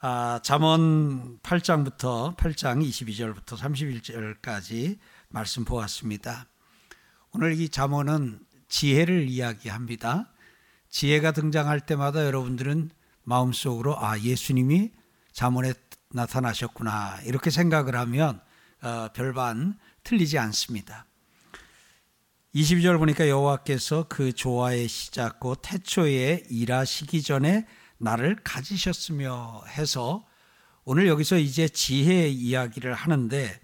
아, 잠언 8장부터 8장 22절부터 31절까지 말씀 보았습니다. 오늘 이 잠언은 지혜를 이야기합니다. 지혜가 등장할 때마다 여러분들은 마음속으로 아 예수님이 잠언에 나타나셨구나 이렇게 생각을 하면 어, 별반 틀리지 않습니다. 22절 보니까 여호와께서 그 조화의 시작 곧 태초에 일하시기 전에 나를 가지셨으며 해서 오늘 여기서 이제 지혜 이야기를 하는데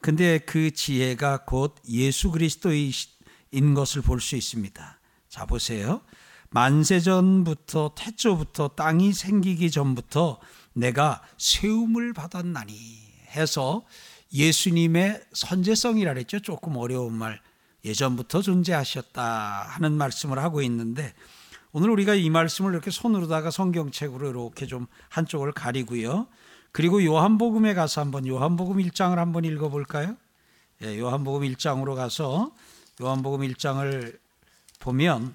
근데 그 지혜가 곧 예수 그리스도인 것을 볼 수 있습니다. 자 보세요. 만세 전부터 태초부터 땅이 생기기 전부터 내가 세움을 받았나니 해서 예수님의 선제성이라 그랬죠. 조금 어려운 말. 예전부터 존재하셨다 하는 말씀을 하고 있는데 오늘 우리가 이 말씀을 이렇게 손으로다가 성경책으로 이렇게 좀 한쪽을 가리고요. 그리고 요한복음에 가서 한번 요한복음 1장을 한번 읽어 볼까요? 예, 요한복음 1장으로 가서 요한복음 1장을 보면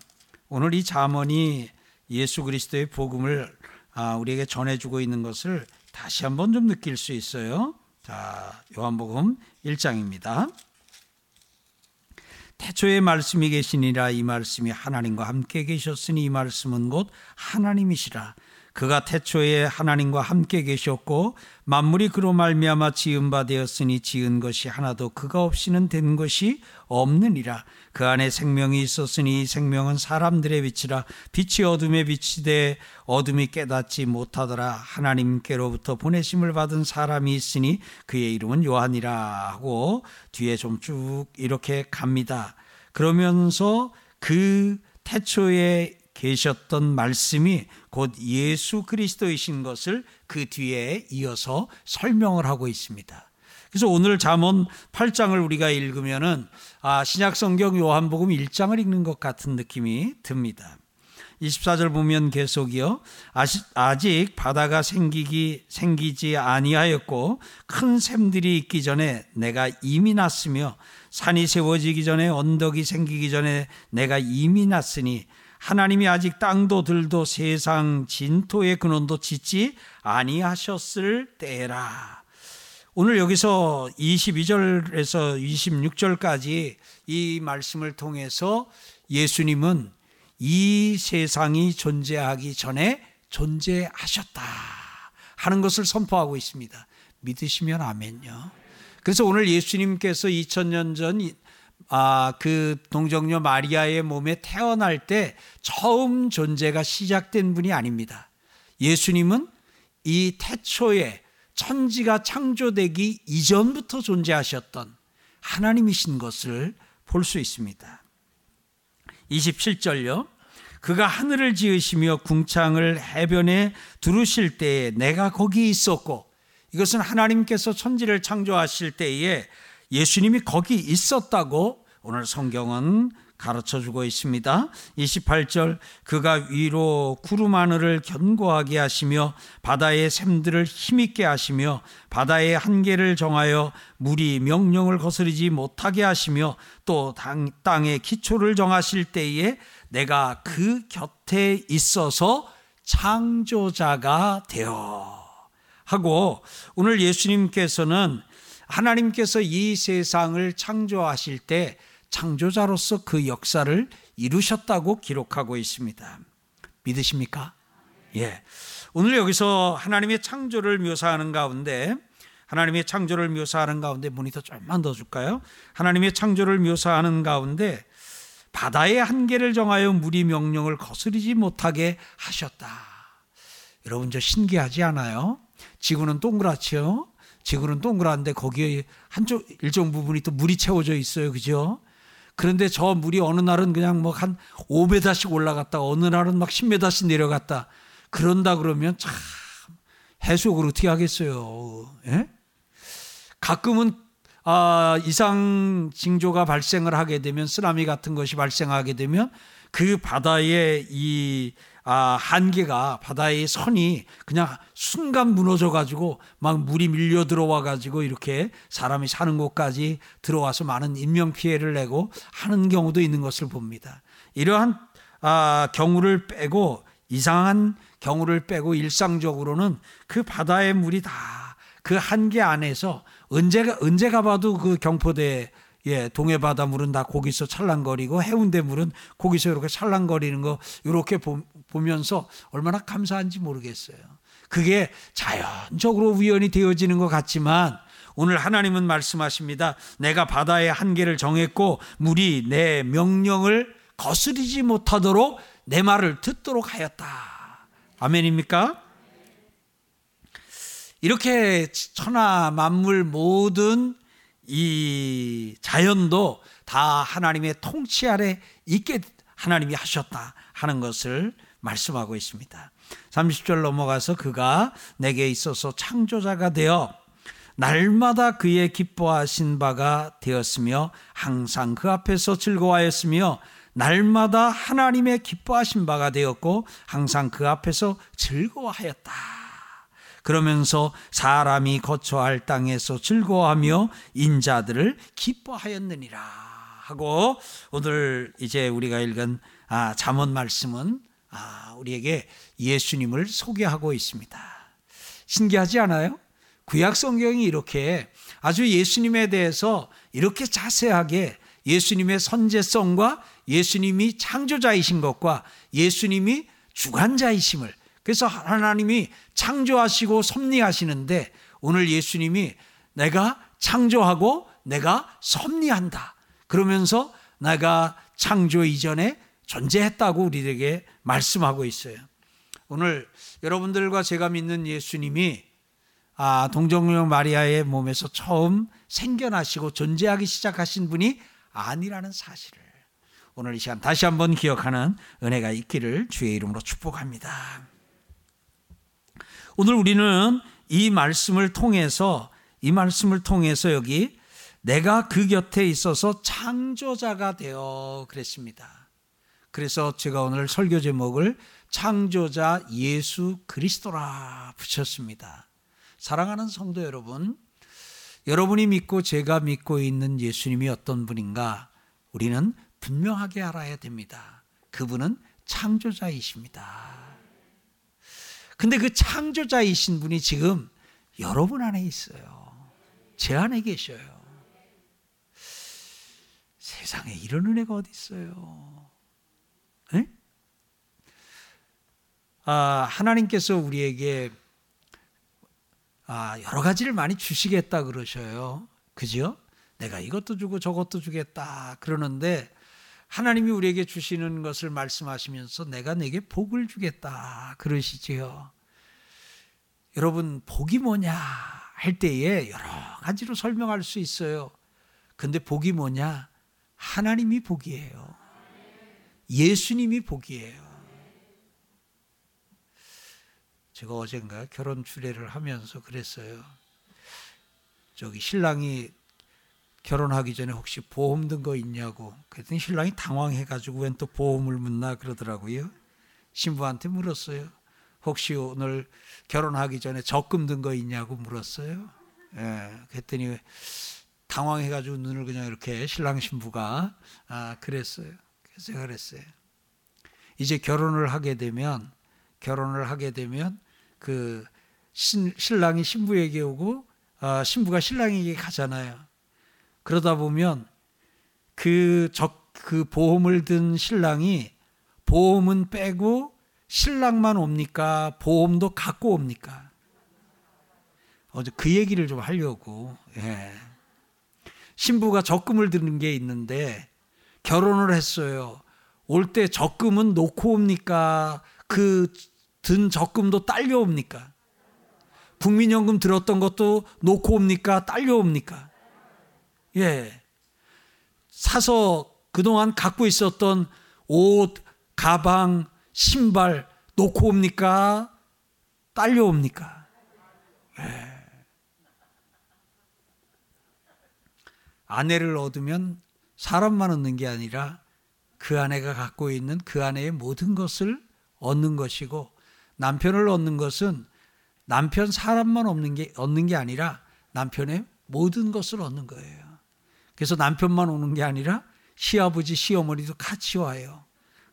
오늘 이 잠언이 예수 그리스도의 복음을 아, 우리에게 전해주고 있는 것을 다시 한번 좀 느낄 수 있어요. 자, 요한복음 1장입니다. 태초에 말씀이 계시니라 이 말씀이 하나님과 함께 계셨으니 이 말씀은 곧 하나님이시라. 그가 태초에 하나님과 함께 계셨고 만물이 그로 말미암아 지은 바 되었으니 지은 것이 하나도 그가 없이는 된 것이 없느니라. 그 안에 생명이 있었으니 생명은 사람들의 빛이라. 빛이 어둠에 빛이 어둠이 깨닫지 못하더라. 하나님께로부터 보내심을 받은 사람이 있으니 그의 이름은 요한이라 하고 뒤에 좀 쭉 이렇게 갑니다 그러면서 그 태초에 계셨던 말씀이 곧 예수 그리스도이신 것을 그 뒤에 이어서 설명을 하고 있습니다. 그래서 오늘 잠언 8장을 우리가 읽으면은 아, 신약 성경 요한복음 1장을 읽는 것 같은 느낌이 듭니다. 24절 보면 계속이요. 아직 바다가 생기기 생기지 아니하였고 큰 샘들이 있기 전에 내가 이미 났으며 산이 세워지기 전에 언덕이 생기기 전에 내가 이미 났으니 하나님이 아직 땅도 들도 세상 진토의 근원도 짓지 아니하셨을 때라. 오늘 여기서 22절에서 26절까지 이 말씀을 통해서 예수님은 이 세상이 존재하기 전에 존재하셨다 하는 것을 선포하고 있습니다. 믿으시면 아멘요. 그래서 오늘 예수님께서 2000년 전 아, 그 동정녀 마리아의 몸에 태어날 때 처음 존재가 시작된 분이 아닙니다. 예수님은 이 태초에 천지가 창조되기 이전부터 존재하셨던 하나님이신 것을 볼 수 있습니다. 27절요. 그가 하늘을 지으시며 궁창을 해변에 두르실 때에 내가 거기 있었고 이것은 하나님께서 천지를 창조하실 때에 예수님이 거기 있었다고 오늘 성경은 가르쳐 주고 있습니다. 28절 그가 위로 구름 하늘을 견고하게 하시며 바다의 샘들을 힘있게 하시며 바다의 한계를 정하여 물이 명령을 거스르지 못하게 하시며 또 땅의 기초를 정하실 때에 내가 그 곁에 있어서 창조자가 되어 하고 오늘 예수님께서는 하나님께서 이 세상을 창조하실 때 창조자로서 그 역사를 이루셨다고 기록하고 있습니다. 믿으십니까? 예. 오늘 여기서 하나님의 창조를 묘사하는 가운데 하나님의 창조를 묘사하는 가운데 모니터 좀만 더 줄까요? 하나님의 창조를 묘사하는 가운데 바다의 한계를 정하여 물이 명령을 거스르지 못하게 하셨다. 여러분 저 신기하지 않아요? 지구는 동그랗죠? 지구는 동그란데 거기에 한쪽 일정 부분이 또 물이 채워져 있어요. 그죠? 그런데 저 물이 어느 날은 그냥 뭐 한 5m씩 올라갔다 어느 날은 막 10m씩 내려갔다. 그런다 그러면 참 해석을 어떻게 하겠어요. 예? 가끔은 아, 이상 징조가 발생을 하게 되면 쓰나미 같은 것이 발생하게 되면 그 바다의 이 아, 한계가 바다의 선이 그냥 순간 무너져 가지고 막 물이 밀려 들어와 가지고 이렇게 사람이 사는 곳까지 들어와서 많은 인명 피해를 내고 하는 경우도 있는 것을 봅니다. 이러한 아, 경우를 빼고 이상한 경우를 빼고 일상적으로는 그 바다의 물이 다 그 한계 안에서 언제가 언제 가 봐도 그 경포대 예, 동해 바다 물은 다 거기서 찰랑거리고 해운대 물은 거기서 이렇게 찰랑거리는 거 이렇게 보, 보면서 얼마나 감사한지 모르겠어요. 그게 자연적으로 우연이 되어지는 것 같지만 오늘 하나님은 말씀하십니다. 내가 바다의 한계를 정했고 물이 내 명령을 거스리지 못하도록 내 말을 듣도록 하였다. 아멘입니까? 이렇게 천하 만물 모든 이 자연도 다 하나님의 통치 아래 있게 하나님이 하셨다 하는 것을 말씀하고 있습니다. 30절 넘어가서 그가 내게 있어서 창조자가 되어 날마다 그의 기뻐하신 바가 되었으며 항상 그 앞에서 즐거워하였으며 날마다 하나님의 기뻐하신 바가 되었고 항상 그 앞에서 즐거워하였다. 그러면서 사람이 거처할 땅에서 즐거워하며 인자들을 기뻐하였느니라 하고 오늘 이제 우리가 읽은 아, 잠언 말씀은 아, 우리에게 예수님을 소개하고 있습니다. 신기하지 않아요? 구약 성경이 이렇게 아주 예수님에 대해서 이렇게 자세하게 예수님의 선제성과 예수님이 창조자이신 것과 예수님이 주관자이심을 그래서 하나님이 창조하시고 섭리하시는데 오늘 예수님이 내가 창조하고 내가 섭리한다. 그러면서 내가 창조 이전에 존재했다고 우리에게 말씀하고 있어요. 오늘 여러분들과 제가 믿는 예수님이 아, 동정녀 마리아의 몸에서 처음 생겨나시고 존재하기 시작하신 분이 아니라는 사실을 오늘 이 시간 다시 한번 기억하는 은혜가 있기를 주의 이름으로 축복합니다. 오늘 우리는 이 말씀을 통해서 이 말씀을 통해서 여기 내가 그 곁에 있어서 창조자가 되어 그랬습니다. 그래서 제가 오늘 설교 제목을 창조자 예수 그리스도라 붙였습니다. 사랑하는 성도 여러분, 여러분이 믿고 제가 믿고 있는 예수님이 어떤 분인가 우리는 분명하게 알아야 됩니다. 그분은 창조자이십니다. 근데 그 창조자이신 분이 지금 여러분 안에 있어요. 제 안에 계셔요. 세상에 이런 은혜가 어디 있어요? 네? 아, 하나님께서 우리에게 아, 여러 가지를 많이 주시겠다 그러셔요. 그죠? 내가 이것도 주고 저것도 주겠다 그러는데 하나님이 우리에게 주시는 것을 말씀하시면서 내가 내게 복을 주겠다 그러시지요. 여러분 복이 뭐냐 할 때에 여러 가지로 설명할 수 있어요. 근데 복이 뭐냐? 하나님이 복이에요. 예수님이 복이에요. 제가 어젠가 결혼 주례를 하면서 그랬어요. 저기 신랑이 결혼하기 전에 혹시 보험 든 거 있냐고 그랬더니 신랑이 당황해가지고 웬 또 보험을 묻나 그러더라고요. 신부한테 물었어요. 혹시 오늘 결혼하기 전에 적금 든 거 있냐고 물었어요. 예, 그랬더니 당황해가지고 눈을 그냥 이렇게 신랑 신부가 아 그랬어요. 그래서 그랬어요. 이제 결혼을 하게 되면 결혼을 하게 되면 그 신, 신랑이 신부에게 오고 어, 신부가 신랑에게 가잖아요. 그러다 보면 그, 적, 그 보험을 든 신랑이 보험은 빼고 신랑만 옵니까? 보험도 갖고 옵니까? 어제 그 얘기를 좀 하려고. 예. 신부가 적금을 드는 게 있는데 결혼을 했어요. 올 때 적금은 놓고 옵니까? 그 든 적금도 딸려옵니까? 국민연금 들었던 것도 놓고 옵니까? 딸려옵니까? 예. 사서 그동안 갖고 있었던 옷, 가방, 신발 놓고 옵니까? 딸려옵니까? 예. 아내를 얻으면 사람만 얻는 게 아니라 그 아내가 갖고 있는 그 아내의 모든 것을 얻는 것이고 남편을 얻는 것은 남편 사람만 얻는 게, 얻는 게 아니라 남편의 모든 것을 얻는 거예요. 그래서 남편만 오는 게 아니라 시아버지, 시어머니도 같이 와요.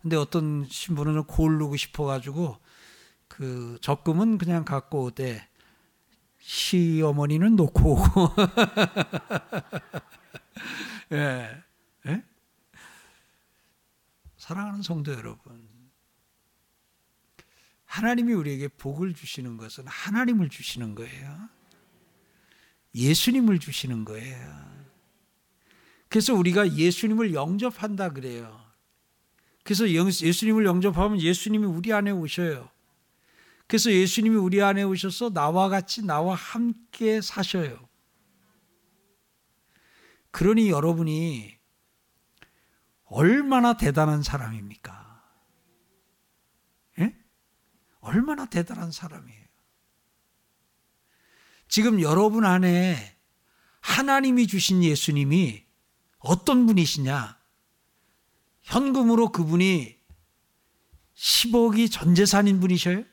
근데 어떤 신부는 고르고 싶어가지고 그 적금은 그냥 갖고 오되 시어머니는 놓고 오고. 예. 예? 사랑하는 성도 여러분. 하나님이 우리에게 복을 주시는 것은 하나님을 주시는 거예요. 예수님을 주시는 거예요. 그래서 우리가 예수님을 영접한다 그래요. 그래서 예수님을 영접하면 예수님이 우리 안에 오셔요. 그래서 예수님이 우리 안에 오셔서 나와 같이 나와 함께 사셔요. 그러니 여러분이 얼마나 대단한 사람입니까? 예? 얼마나 대단한 사람이에요. 지금 여러분 안에 하나님이 주신 예수님이 어떤 분이시냐? 현금으로 그분이 10억이 전 재산인 분이셔요?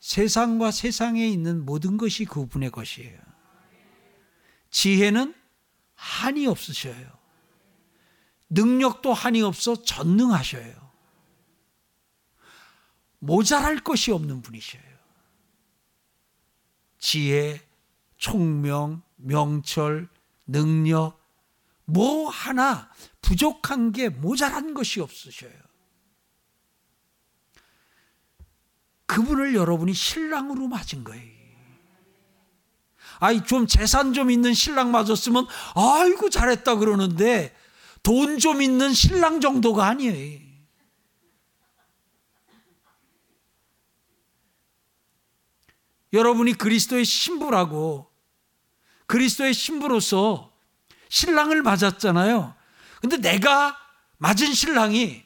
세상과 세상에 있는 모든 것이 그분의 것이에요. 지혜는 한이 없으셔요. 능력도 한이 없어 전능하셔요. 모자랄 것이 없는 분이셔요. 지혜, 총명, 명철, 능력, 뭐 하나 부족한 게 모자란 것이 없으셔요. 그분을 여러분이 신랑으로 맞은 거예요. 아이, 좀 재산 좀 있는 신랑 맞았으면, 아이고, 잘했다 그러는데, 돈 좀 있는 신랑 정도가 아니에요. 여러분이 그리스도의 신부라고, 그리스도의 신부로서 신랑을 맞았잖아요. 근데 내가 맞은 신랑이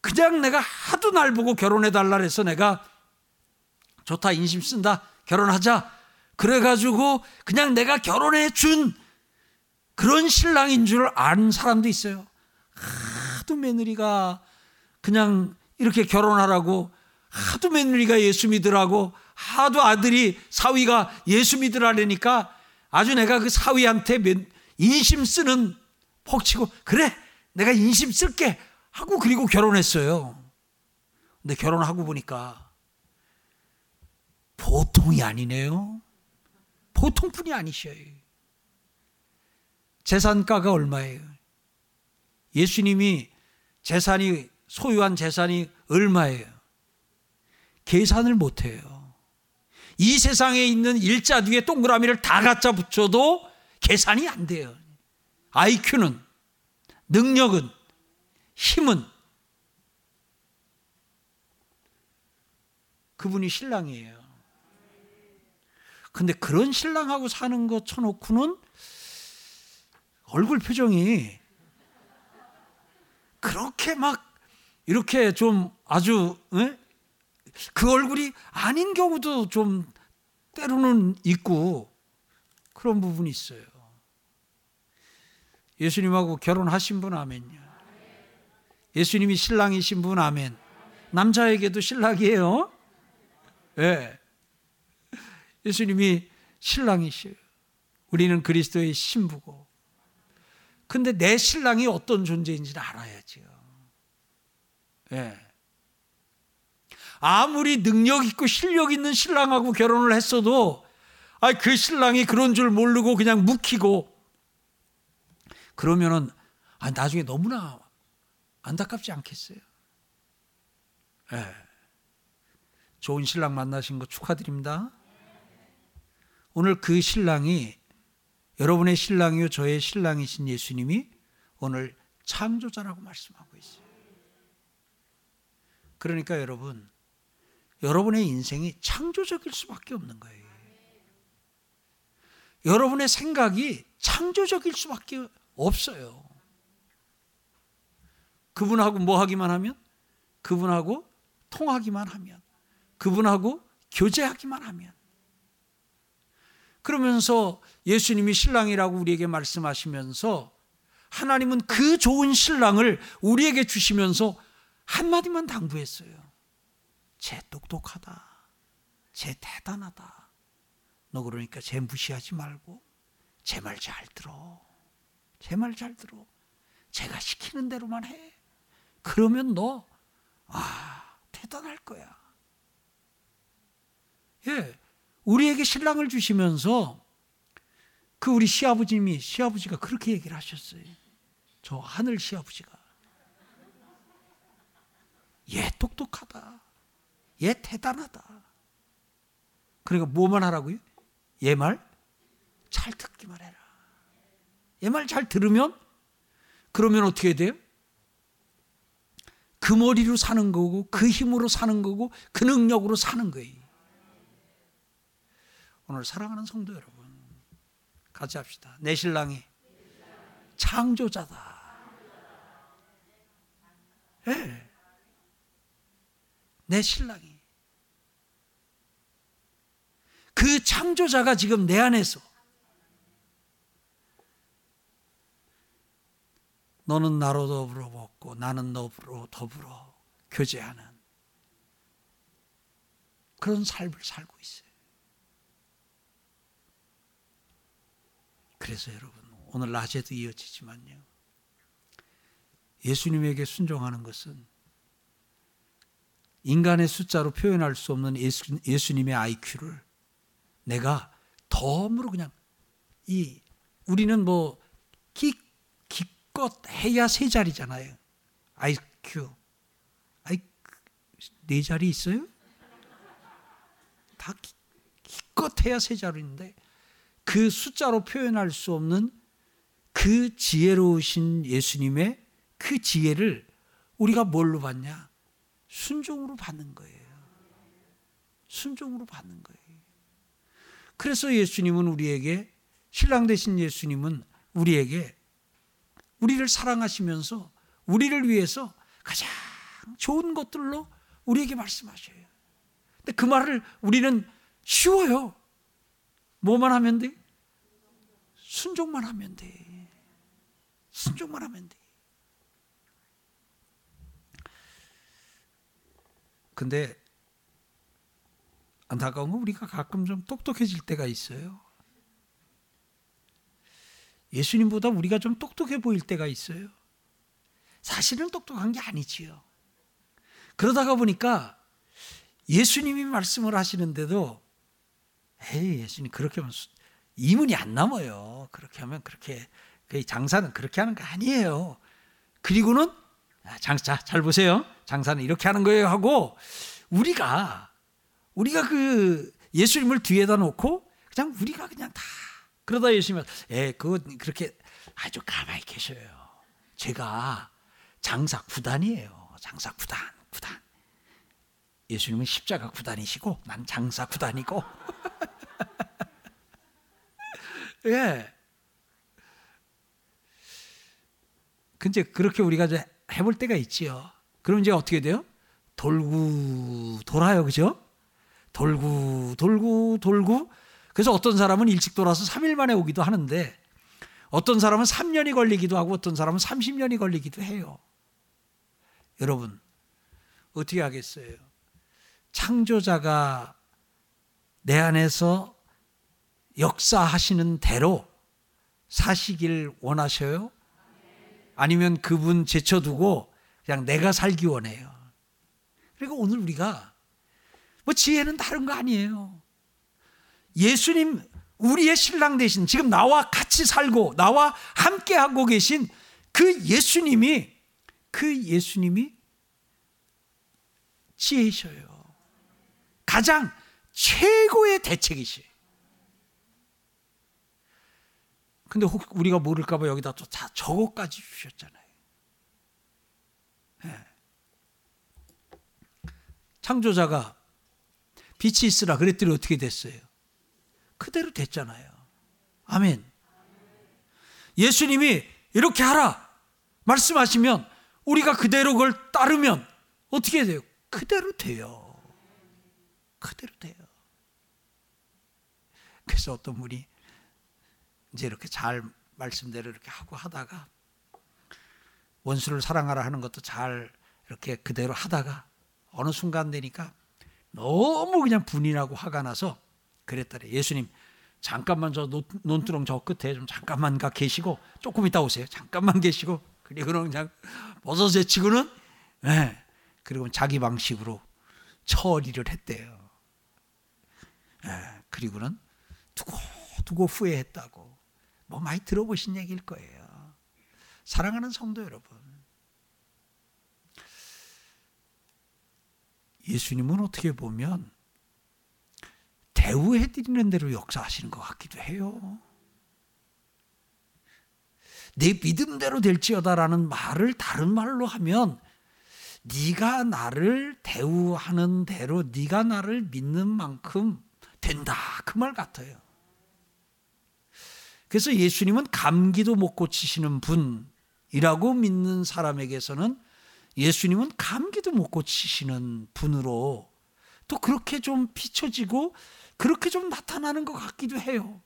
그냥 내가 하도 날 보고 결혼해 달라 해서 내가 좋다, 인심 쓴다, 결혼하자. 그래 가지고 그냥 내가 결혼해 준 그런 신랑인 줄 아는 사람도 있어요. 하도 며느리가 그냥 이렇게 결혼하라고 하도 며느리가 예수 믿으라고 하도 아들이 사위가 예수 믿으라니까 아주 내가 그 사위한테 인심 쓰는 폭치고 그래 내가 인심 쓸게 하고 그리고 결혼했어요. 근데 결혼하고 보니까 보통이 아니네요. 보통뿐이 아니셔요. 재산가가 얼마예요? 예수님이 재산이 소유한 재산이 얼마예요? 계산을 못 해요. 이 세상에 있는 일자 뒤에 동그라미를 다 갖다 붙여도 계산이 안 돼요. IQ는 능력은 힘은 그분이 신랑이에요. 근데 그런 신랑하고 사는 거 쳐놓고는 얼굴 표정이 그렇게 막 이렇게 좀 아주 에? 그 얼굴이 아닌 경우도 좀 때로는 있고 그런 부분이 있어요. 예수님하고 결혼하신 분 아멘요. 예수님이 신랑이신 분 아멘. 남자에게도 신랑이에요. 예. 네. 예수님이 신랑이시에요. 우리는 그리스도의 신부고. 근데 내 신랑이 어떤 존재인지를 알아야죠. 예. 아무리 능력 있고 실력 있는 신랑하고 결혼을 했어도 아, 그 신랑이 그런 줄 모르고 그냥 묵히고 그러면은 아, 나중에 너무나 안타깝지 않겠어요? 예. 좋은 신랑 만나신 거 축하드립니다. 오늘 그 신랑이 여러분의 신랑이요 저의 신랑이신 예수님이 오늘 창조자라고 말씀하고 있어요. 그러니까 여러분 여러분의 인생이 창조적일 수밖에 없는 거예요. 여러분의 생각이 창조적일 수밖에 없어요. 그분하고 뭐 하기만 하면 그분하고 통하기만 하면 그분하고 교제하기만 하면 그러면서 예수님이 신랑이라고 우리에게 말씀하시면서 하나님은 그 좋은 신랑을 우리에게 주시면서 한마디만 당부했어요. 쟤 똑똑하다. 쟤 대단하다. 너 그러니까 쟤 무시하지 말고 제 말 잘 들어. 제 말 잘 들어. 제가 시키는 대로만 해. 그러면 너, 아, 대단할 거야. 예. 우리에게 신랑을 주시면서 그 우리 시아버님이, 시아버지가 그렇게 얘기를 하셨어요. 저 하늘 시아버지가. 얘 똑똑하다. 얘 대단하다. 그러니까 뭐만 하라고요? 얘 말 잘 듣기만 해라. 얘 말 잘 들으면 그러면 어떻게 돼요? 그 머리로 사는 거고 그 힘으로 사는 거고 그 능력으로 사는 거예요. 오늘 사랑하는 성도 여러분 같이 합시다. 내 신랑이 창조자다. 예. 네. 내 신랑이 그 창조자가 지금 내 안에서 너는 나로 더불어 먹고 나는 너로 더불어 교제하는 그런 삶을 살고 있어요. 그래서 여러분 오늘 낮에도 이어지지만요. 예수님에게 순종하는 것은 인간의 숫자로 표현할 수 없는 예수, 님의 IQ를 내가 덤으로 그냥 이 우리는 뭐 기, 기껏 해야 세 자리잖아요. IQ. 아이 네 자리 있어요? 다 기, 기껏 해야 세 자리인데 그 숫자로 표현할 수 없는 그 지혜로우신 예수님의 그 지혜를 우리가 뭘로 받냐? 순종으로 받는 거예요. 순종으로 받는 거예요. 그래서 예수님은 우리에게 신랑 되신 예수님은 우리에게 우리를 사랑하시면서 우리를 위해서 가장 좋은 것들로 우리에게 말씀하셔요. 근데 그 말을 우리는 쉬워요. 뭐만 하면 돼? 순종만 하면 돼. 순종만 하면 돼. 근데 안타까운 건 우리가 가끔 좀 똑똑해질 때가 있어요. 예수님보다 우리가 좀 똑똑해 보일 때가 있어요. 사실은 똑똑한 게 아니지요. 그러다가 보니까 예수님이 말씀을 하시는데도 에이 예수님 그렇게 하면 이문이 안 남아요. 그렇게 하면 그렇게 그 장사는 그렇게 하는 거 아니에요. 그리고는 아, 장사 잘 보세요. 장사는 이렇게 하는 거예요 하고 우리가 우리가 그 예수님을 뒤에다 놓고 그냥 우리가 그냥 다 그러다 예수님은 예 그거 그렇게 아주 가만히 계셔요. 제가 장사 구단이에요. 장사 구단 구단. 예수님은 십자가 구단이시고 난 장사 구단이고. 예. 근데 그렇게 우리가 이제 해볼 때가 있지요. 그럼 이제 어떻게 돼요? 돌고 돌아요, 그죠? 돌고 돌고 돌고. 그래서 어떤 사람은 일찍 돌아서 3일 만에 오기도 하는데 어떤 사람은 3년이 걸리기도 하고 어떤 사람은 30년이 걸리기도 해요. 여러분 어떻게 하겠어요? 창조자가 내 안에서 역사하시는 대로 사시길 원하셔요? 아니면 그분 제쳐두고 그냥 내가 살기 원해요. 그리고 오늘 우리가 뭐 지혜는 다른 거 아니에요. 예수님 우리의 신랑 대신 지금 나와 같이 살고 나와 함께 하고 계신 그 예수님이 그 예수님이 지혜셔요. 가장 최고의 대책이시. 근데 혹 우리가 모를까봐 여기다 또 다 저거까지 주셨잖아요. 네. 창조자가 빛이 있으라 그랬더니 어떻게 됐어요? 그대로 됐잖아요. 아멘. 예수님이 이렇게 하라 말씀하시면 우리가 그대로 그걸 따르면 어떻게 돼요? 그대로 돼요. 그대로 돼요. 그래서 어떤 분이 이제 이렇게 잘 말씀대로 이렇게 하고 하다가 원수를 사랑하라 하는 것도 잘 이렇게 그대로 하다가 어느 순간 되니까 너무 그냥 분이 나고 화가 나서 그랬더래. 예수님 잠깐만 저 논두렁 저 끝에 좀 잠깐만 가 계시고 조금 있다 오세요. 잠깐만 계시고 그리고는 그냥 벗어 제 치고는 예. 그리고 자기 방식으로 처리를 했대요. 예. 그리고는 두고 두고 후회했다고. 뭐 많이 들어보신 얘기일 거예요. 사랑하는 성도 여러분. 예수님은 어떻게 보면 대우해드리는 대로 역사하시는 것 같기도 해요. 내 믿음대로 될지어다라는 말을 다른 말로 하면 네가 나를 대우하는 대로 네가 나를 믿는 만큼 된다 그 말 같아요. 그래서 예수님은 감기도 못 고치시는 분이라고 믿는 사람에게서는 예수님은 감기도 못 고치시는 분으로 또 그렇게 좀 비춰지고 그렇게 좀 나타나는 것 같기도 해요.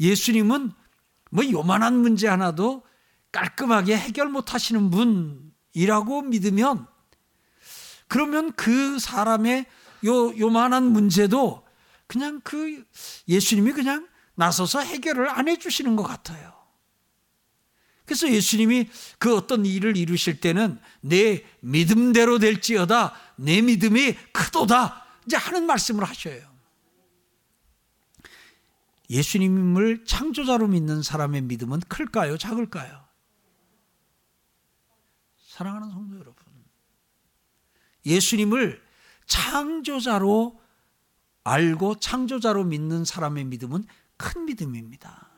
예수님은 뭐 요만한 문제 하나도 깔끔하게 해결 못 하시는 분이라고 믿으면 그러면 그 사람의 요 요만한 문제도 그냥 그 예수님이 그냥 나서서 해결을 안 해주시는 것 같아요. 그래서 예수님이 그 어떤 일을 이루실 때는 내 믿음대로 될지어다 내 믿음이 크도다 이제 하는 말씀을 하셔요. 예수님을 창조자로 믿는 사람의 믿음은 클까요? 작을까요? 사랑하는 성도 여러분. 예수님을 창조자로 알고 창조자로 믿는 사람의 믿음은 큰 믿음입니다.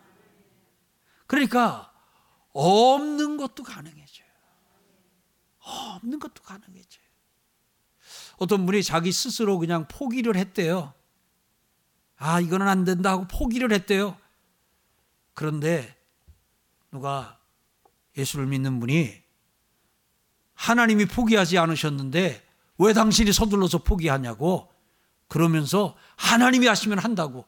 그러니까 없는 것도 가능해져요. 없는 것도 가능해져요. 어떤 분이 자기 스스로 그냥 포기를 했대요. 아, 이거는 안 된다 하고 포기를 했대요. 그런데 누가 예수를 믿는 분이 하나님이 포기하지 않으셨는데 왜 당신이 서둘러서 포기하냐고 그러면서 하나님이 하시면 한다고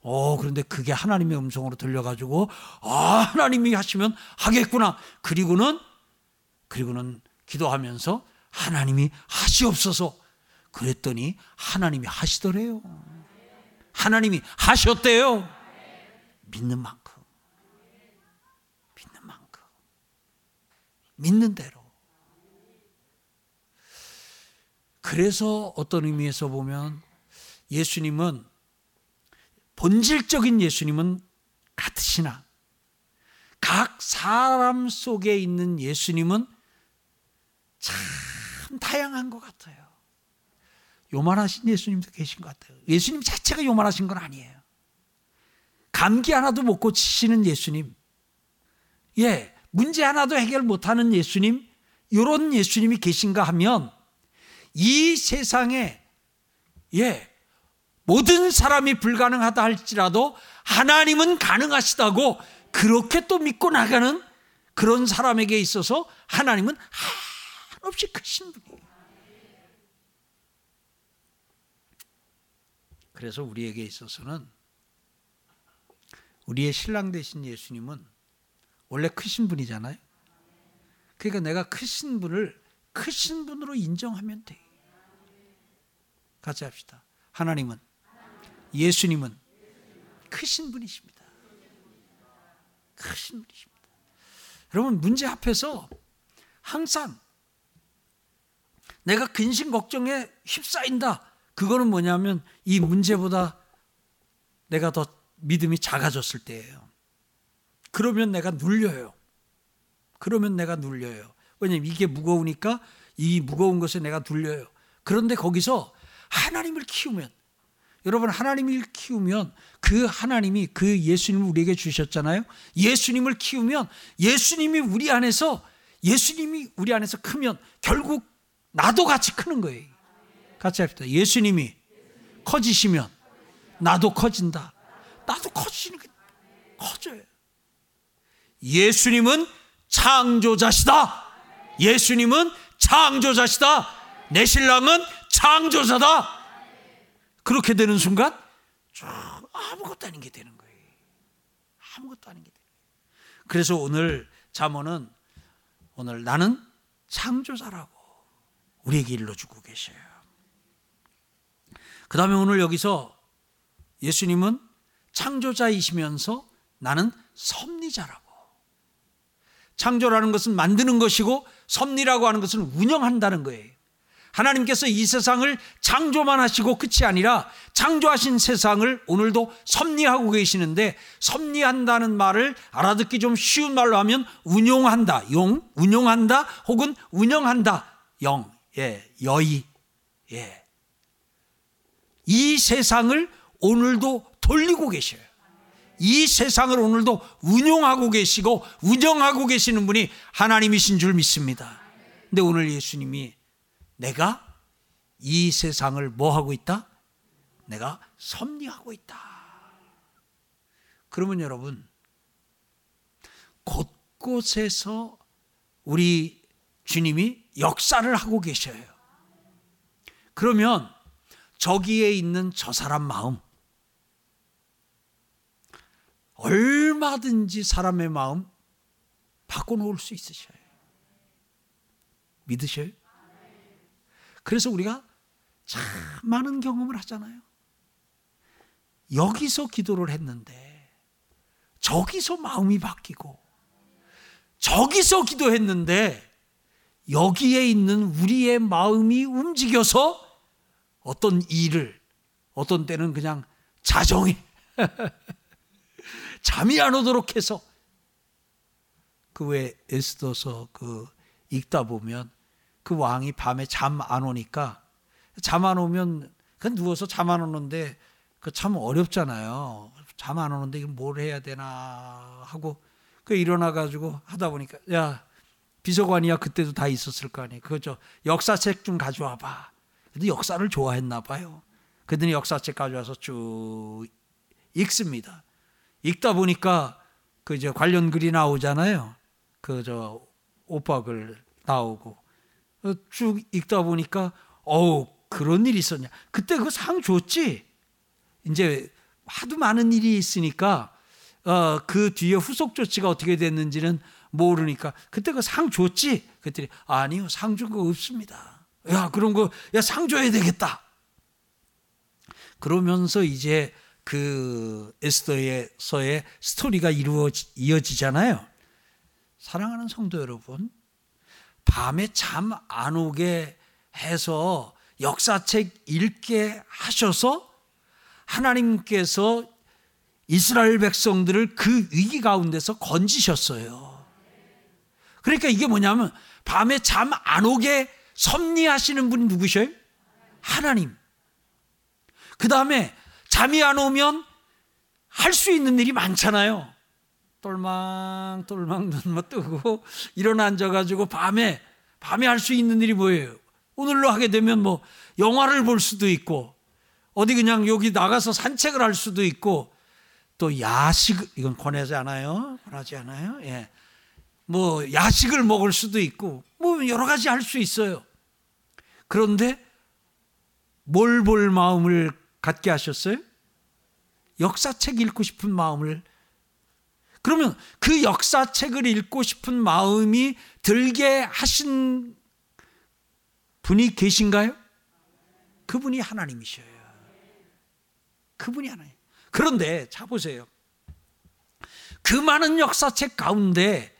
어, 그런데 그게 하나님의 음성으로 들려가지고, 아, 하나님이 하시면 하겠구나. 그리고는, 그리고는 기도하면서 하나님이 하시옵소서. 그랬더니 하나님이 하시더래요. 하나님이 하셨대요. 믿는 만큼. 믿는 만큼. 믿는 대로. 그래서 어떤 의미에서 보면 예수님은 본질적인 예수님은 같으시나 각 사람 속에 있는 예수님은 참 다양한 것 같아요. 요만하신 예수님도 계신 것 같아요. 예수님 자체가 요만하신 건 아니에요. 감기 하나도 못 고치시는 예수님, 예, 문제 하나도 해결 못하는 예수님, 이런 예수님이 계신가 하면 이 세상에 예, 모든 사람이 불가능하다 할지라도 하나님은 가능하시다고 그렇게 또 믿고 나가는 그런 사람에게 있어서 하나님은 한없이 크신 분이에요. 그래서 우리에게 있어서는 우리의 신랑 되신 예수님은 원래 크신 분이잖아요. 그러니까 내가 크신 분을 크신 분으로 인정하면 돼. 같이 합시다. 하나님은 예수님은 크신 분이십니다. 크신 분이십니다. 여러분 문제 앞에서 항상 내가 근심 걱정에 휩싸인다. 그거는 뭐냐면 이 문제보다 내가 더 믿음이 작아졌을 때예요. 그러면 내가 눌려요. 그러면 내가 눌려요. 왜냐면 이게 무거우니까 이 무거운 것에 내가 눌려요. 그런데 거기서 하나님을 키우면 여러분 하나님을 키우면 그 하나님이 그 예수님을 우리에게 주셨잖아요. 예수님을 키우면 예수님이 우리 안에서 예수님이 우리 안에서 크면 결국 나도 같이 크는 거예요. 같이 합시다. 예수님이 커지시면 나도 커진다. 나도 커지는 게 커져요. 예수님은 창조자시다. 예수님은 창조자시다. 내 신랑은 창조자다. 그렇게 되는 순간 아무것도 아닌 게 되는 거예요. 아무것도 아닌 게 거예요. 그래서 오늘 잠언은 오늘 나는 창조자라고 우리에게 일러주고 계셔요. 그 다음에 오늘 여기서 예수님은 창조자이시면서 나는 섭리자라고 창조라는 것은 만드는 것이고 섭리라고 하는 것은 운영한다는 거예요. 하나님께서 이 세상을 창조만 하시고 끝이 아니라 창조하신 세상을 오늘도 섭리하고 계시는데 섭리한다는 말을 알아듣기 좀 쉬운 말로 하면 운용한다. 용, 운용한다 혹은 운영한다. 영, 예, 여의, 예. 이 세상을 오늘도 돌리고 계셔요. 이 세상을 오늘도 운용하고 계시고 운영하고 계시는 분이 하나님이신 줄 믿습니다. 근데 오늘 예수님이 내가 이 세상을 뭐 하고 있다? 내가 섭리하고 있다. 그러면 여러분, 곳곳에서 우리 주님이 역사를 하고 계셔요. 그러면 저기에 있는 저 사람 마음, 얼마든지 사람의 마음 바꿔 놓을 수 있으셔요. 믿으셔요? 그래서 우리가 참 많은 경험을 하잖아요. 여기서 기도를 했는데 저기서 마음이 바뀌고 저기서 기도했는데 여기에 있는 우리의 마음이 움직여서 어떤 일을 어떤 때는 그냥 자정에 잠이 안 오도록 해서 그왜 에스더서 그 읽다 보면 그 왕이 밤에 잠 안 오니까 잠 안 오면 그 누워서 잠 안 오는데 그 참 어렵잖아요. 잠 안 오는데 이걸 뭘 해야 되나 하고 그 일어나 가지고 하다 보니까 야 비서관이야 그때도 다 있었을 거 아니에요. 그저 역사책 좀 가져와 봐. 근데 역사를 좋아했나 봐요. 그들이 역사책 가져와서 쭉 읽습니다. 읽다 보니까 그저 관련 글이 나오잖아요. 그 저 오박을 나오고 어, 쭉 읽다 보니까 어우 그런 일이 있었냐. 그때 그 상 줬지. 이제 하도 많은 일이 있으니까 어, 그 뒤에 후속 조치가 어떻게 됐는지는 모르니까 그때 그 상 줬지. 그랬더니 아니요 상 준 거 없습니다. 야 그런 거 야 상 줘야 되겠다. 그러면서 이제 그 에스더에서의 스토리가 이루어 이어지잖아요. 사랑하는 성도 여러분, 밤에 잠 안 오게 해서 역사책 읽게 하셔서 하나님께서 이스라엘 백성들을 그 위기 가운데서 건지셨어요. 그러니까 이게 뭐냐면 밤에 잠 안 오게 섭리하시는 분이 누구셔요? 하나님. 그 다음에 잠이 안 오면 할 수 있는 일이 많잖아요. 똘망똘망 눈만 뜨고 일어나 앉아가지고 밤에 밤에 할 수 있는 일이 뭐예요? 오늘로 하게 되면 뭐 영화를 볼 수도 있고 어디 그냥 여기 나가서 산책을 할 수도 있고 또 야식 이건 권하지 않아요? 권하지 않아요? 예. 뭐 야식을 먹을 수도 있고 뭐 여러 가지 할 수 있어요. 그런데 뭘 볼 마음을 갖게 하셨어요? 역사책 읽고 싶은 마음을 그러면 그 역사책을 읽고 싶은 마음이 들게 하신 분이 계신가요? 그분이 하나님이셔요. 그분이 하나님. 그런데 자 보세요. 그 많은 역사책 가운데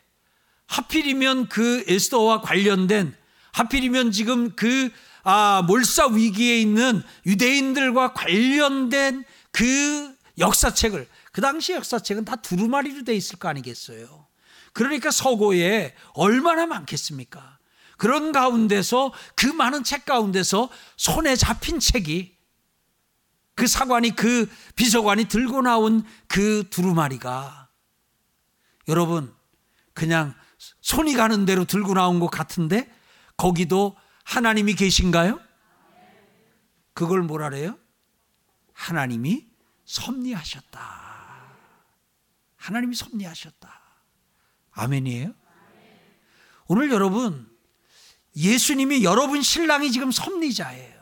하필이면 그 에스더와 관련된 하필이면 지금 그 아, 몰사 위기에 있는 유대인들과 관련된 그 역사책을 그 당시 역사책은 다 두루마리로 돼 있을 거 아니겠어요. 그러니까 서고에 얼마나 많겠습니까? 그런 가운데서 그 많은 책 가운데서 손에 잡힌 책이 그 사관이 그 비서관이 들고 나온 그 두루마리가 여러분 그냥 손이 가는 대로 들고 나온 것 같은데 거기도 하나님이 계신가요? 그걸 뭐라 그래요? 하나님이 섭리하셨다. 하나님이 섭리하셨다. 아멘이에요? 오늘 여러분, 예수님이 여러분 신랑이 지금 섭리자예요.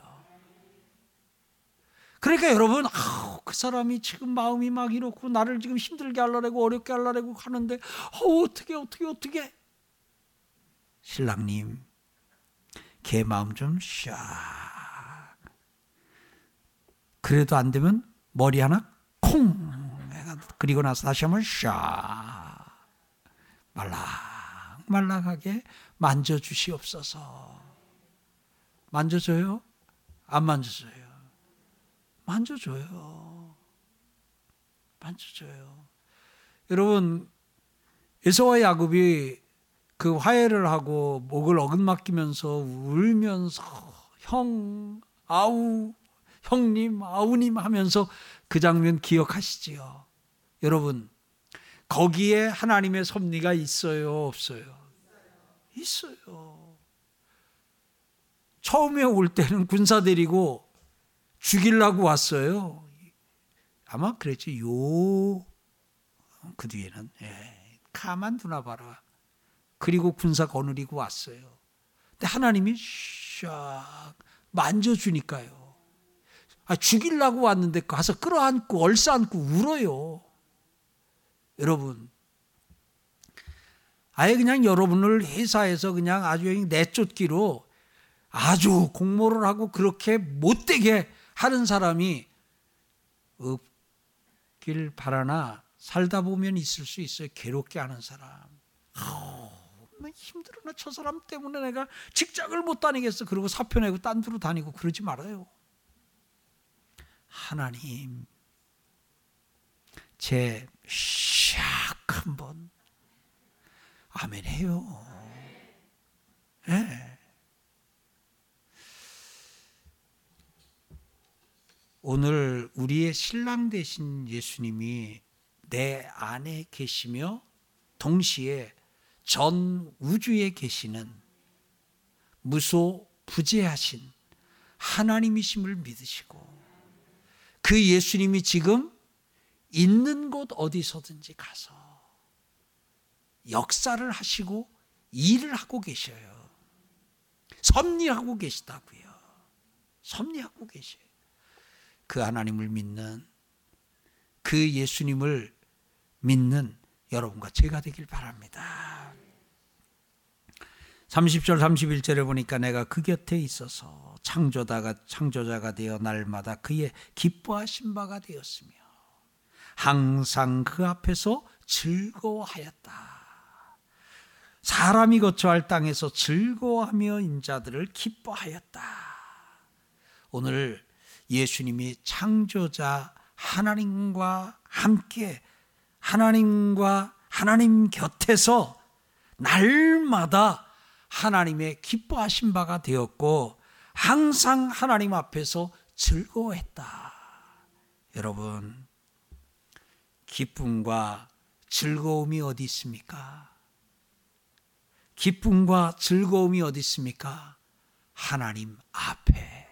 그러니까 여러분, 아우, 그 사람이 지금 마음이 막 이렇고 나를 지금 힘들게 하려고 어렵게 하려고 하는데, 어, 어떻게, 어떻게, 어떻게. 신랑님, 걔 마음 좀 샥. 그래도 안 되면 머리 하나 콩. 그리고 나서 다시 한번 샥. 말라, 말랑말랑하게 만져주시옵소서. 만져줘요? 안 만져줘요. 만져줘요. 만져줘요. 여러분, 에서와 야곱이 그 화해를 하고 목을 어긋맡기면서 울면서 형, 아우, 형님, 아우님 하면서 그 장면 기억하시지요. 여러분, 거기에 하나님의 섭리가 있어요, 없어요? 있어요. 처음에 올 때는 군사 데리고 죽이려고 왔어요. 아마 그랬지. 요, 그 뒤에는, 예, 가만 두나 봐라. 그리고 군사 거느리고 왔어요. 근데 하나님이 샥 만져주니까요. 아, 죽이려고 왔는데 가서 끌어안고 얼싸안고 울어요. 여러분. 아예 그냥 여러분을 회사에서 그냥 아주 내쫓기로 아주 공모를 하고 그렇게 못되게 하는 사람이 없길 바라나 살다 보면 있을 수 있어요. 괴롭게 하는 사람. 나 힘들어. 나 저 사람 때문에 내가 직장을 못 다니겠어. 그리고 사표 내고 딴 데로 다니고 그러지 말아요. 하나님, 제 샥 한번 아멘 해요. 예. 네. 오늘 우리의 신랑 되신 예수님이 내 안에 계시며 동시에 전 우주에 계시는 무소 부재하신 하나님이심을 믿으시고 그 예수님이 지금 있는 곳 어디서든지 가서 역사를 하시고 일을 하고 계셔요. 섭리하고 계시다고요. 섭리하고 계셔요. 그 하나님을 믿는 그 예수님을 믿는 여러분과 제가 되길 바랍니다. 30절 31절에 보니까 내가 그 곁에 있어서 창조자가 창조자가 되어 날마다 그의 기뻐하신 바가 되었으며 항상 그 앞에서 즐거워하였다. 사람이 거처할 땅에서 즐거워하며 인자들을 기뻐하였다. 오늘 예수님이 창조자 하나님과 함께 하나님과 하나님 곁에서 날마다 하나님의 기뻐하신 바가 되었고 항상 하나님 앞에서 즐거워했다. 여러분, 기쁨과 즐거움이 어디 있습니까? 기쁨과 즐거움이 어디 있습니까? 하나님 앞에.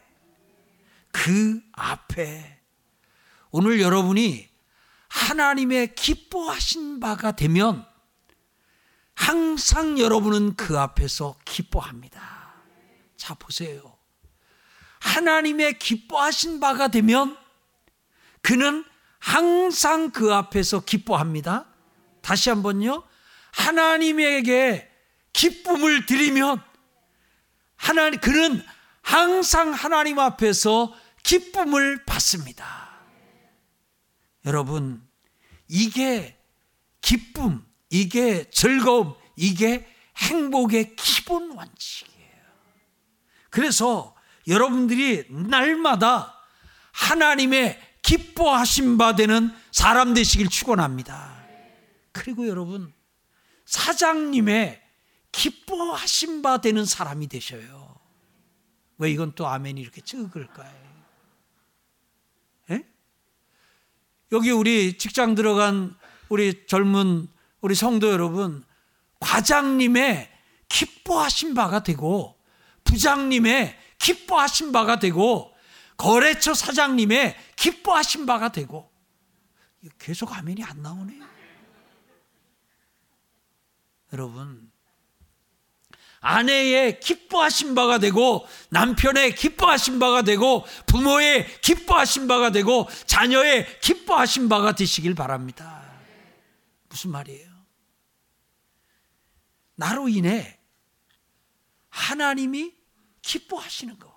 그 앞에. 오늘 여러분이 하나님의 기뻐하신 바가 되면 항상 여러분은 그 앞에서 기뻐합니다. 자, 보세요. 하나님의 기뻐하신 바가 되면 그는 항상 그 앞에서 기뻐합니다. 다시 한번요. 하나님에게 기쁨을 드리면 하나님 그는 항상 하나님 앞에서 기쁨을 받습니다. 여러분, 이게 기쁨, 이게 즐거움, 이게 행복의 기본 원칙이에요. 그래서 여러분들이 날마다 하나님의 기뻐하신 바 되는 사람 되시길 축원합니다. 그리고 여러분 사장님의 기뻐하신 바 되는 사람이 되셔요. 왜 이건 또 아멘이 이렇게 적을까요? 여기 우리 직장 들어간 우리 젊은 우리 성도 여러분, 과장님의 기뻐하신 바가 되고, 부장님의 기뻐하신 바가 되고, 거래처 사장님의 기뻐하신 바가 되고, 계속 아멘이 안 나오네요. 여러분, 아내의 기뻐하신 바가 되고 남편의 기뻐하신 바가 되고 부모의 기뻐하신 바가 되고 자녀의 기뻐하신 바가 되시길 바랍니다. 무슨 말이에요? 나로 인해 하나님이 기뻐하시는 거.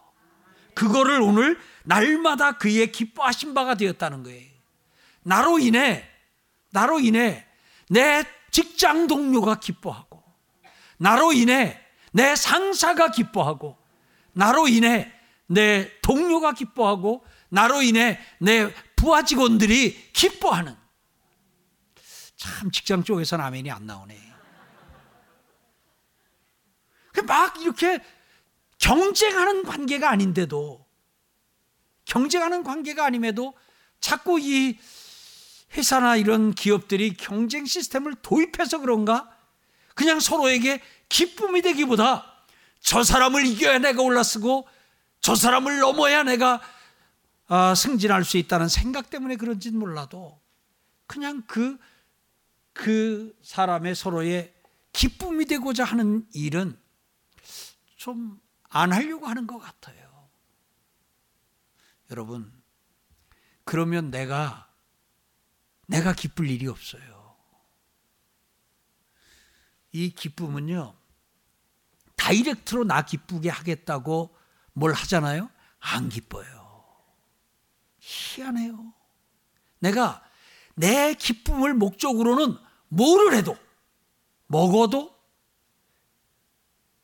그거를 오늘 날마다 그의 기뻐하신 바가 되었다는 거예요. 나로 인해 나로 인해 내 직장 동료가 기뻐하고 나로 인해 내 상사가 기뻐하고 나로 인해 내 동료가 기뻐하고 나로 인해 내 부하 직원들이 기뻐하는 참 직장 쪽에서는 아멘이 안 나오네. 막 이렇게 경쟁하는 관계가 아닌데도 경쟁하는 관계가 아님에도 자꾸 이 회사나 이런 기업들이 경쟁 시스템을 도입해서 그런가? 그냥 서로에게 기쁨이 되기보다 저 사람을 이겨야 내가 올라서고 저 사람을 넘어야 내가 아, 승진할 수 있다는 생각 때문에 그런지는 몰라도 그냥 그, 그 사람의 서로의 기쁨이 되고자 하는 일은 좀 안 하려고 하는 것 같아요. 여러분, 그러면 내가, 내가 기쁠 일이 없어요. 이 기쁨은요, 다이렉트로 나 기쁘게 하겠다고 뭘 하잖아요? 안 기뻐요. 희한해요. 내가 내 기쁨을 목적으로는 뭐를 해도, 먹어도,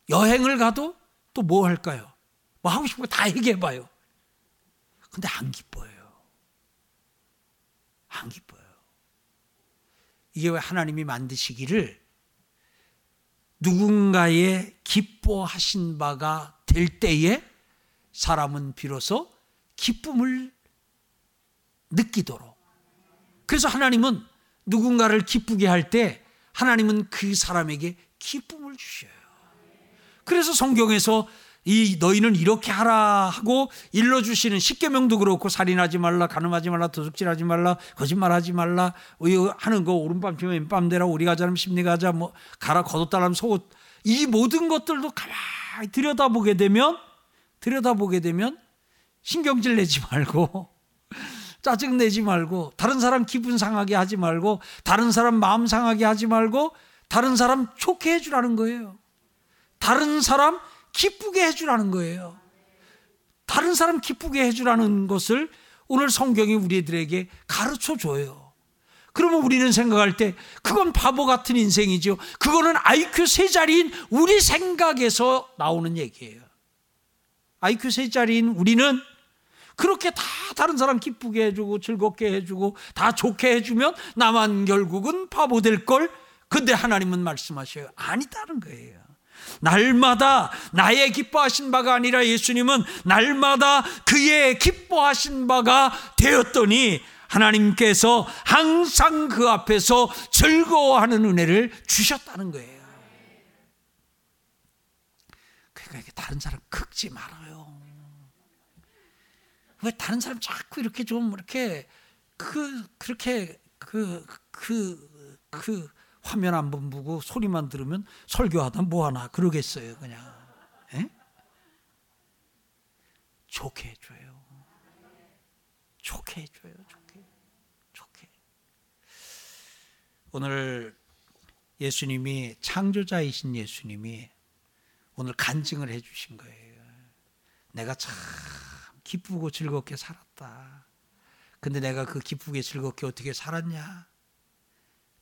여행을 가도 또 뭐 할까요? 뭐 하고 싶은 거 다 얘기해봐요. 근데 안 기뻐요. 안 기뻐요. 이게 왜 하나님이 만드시기를 누군가의 기뻐하신 바가 될 때에 사람은 비로소 기쁨을 느끼도록. 그래서 하나님은 누군가를 기쁘게 할 때 하나님은 그 사람에게 기쁨을 주셔요. 그래서 성경에서 이 너희는 이렇게 하라 하고 일러 주시는 십계명도 그렇고 살인하지 말라 가늠하지 말라 도둑질하지 말라 거짓말하지 말라 하는 거 오른밤 피면 왼밤 되라 우리 가 자면 심리 가자 뭐 가라 걷었다라면 속옷 이 모든 것들도 가만히 들여다보게 되면 들여다보게 되면 신경질 내지 말고 짜증 내지 말고 다른 사람 기분 상하게 하지 말고 다른 사람 마음 상하게 하지 말고 다른 사람 좋게 해주라는 거예요. 다른 사람 기쁘게 해주라는 거예요. 다른 사람 기쁘게 해주라는 것을 오늘 성경이 우리들에게 가르쳐 줘요. 그러면 우리는 생각할 때 그건 바보 같은 인생이죠. 그거는 IQ 세 자리인 우리 생각에서 나오는 얘기예요. IQ 세 자리인 우리는 그렇게 다 다른 사람 기쁘게 해주고 즐겁게 해주고 다 좋게 해주면 나만 결국은 바보 될 걸. 근데 하나님은 말씀하셔요. 아니다는 거예요. 날마다 나의 기뻐하신 바가 아니라 예수님은 날마다 그의 기뻐하신 바가 되었더니 하나님께서 항상 그 앞에서 즐거워하는 은혜를 주셨다는 거예요. 그러니까 다른 사람 긁지 말아요. 왜 다른 사람 자꾸 이렇게 좀 이렇게 그 그렇게 그 그, 그 화면 안번 보고 소리만 들으면 설교하다 뭐하나 그러겠어요 그냥. 에? 좋게 해줘요. 좋게 해줘요 좋게. 좋게. 오늘 예수님이 창조자이신 예수님이 오늘 간증을 해주신 거예요. 내가 참 기쁘고 즐겁게 살았다. 근데 내가 그 기쁘게 즐겁게 어떻게 살았냐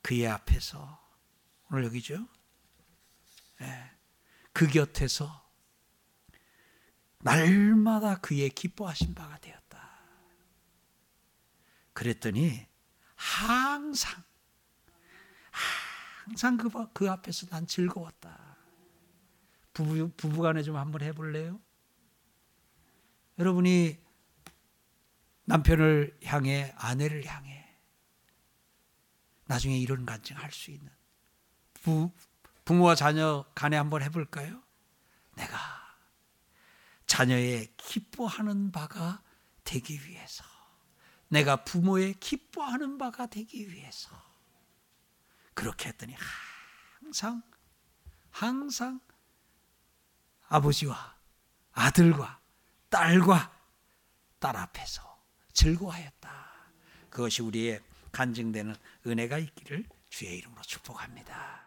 그의 앞에서 오늘 여기죠. 네. 그 곁에서 날마다 그의 기뻐하신 바가 되었다. 그랬더니 항상 항상 그, 그 앞에서 난 즐거웠다. 부부, 부부간에 좀 한번 해볼래요? 여러분이 남편을 향해 아내를 향해 나중에 이런 간증할 수 있는 부, 부모와 자녀 간에 한번 해볼까요? 내가 자녀의 기뻐하는 바가 되기 위해서 내가 부모의 기뻐하는 바가 되기 위해서 그렇게 했더니 항상 항상 아버지와 아들과 딸과 딸 앞에서 즐거워하였다. 그것이 우리의 간증되는 은혜가 있기를 주의 이름으로 축복합니다.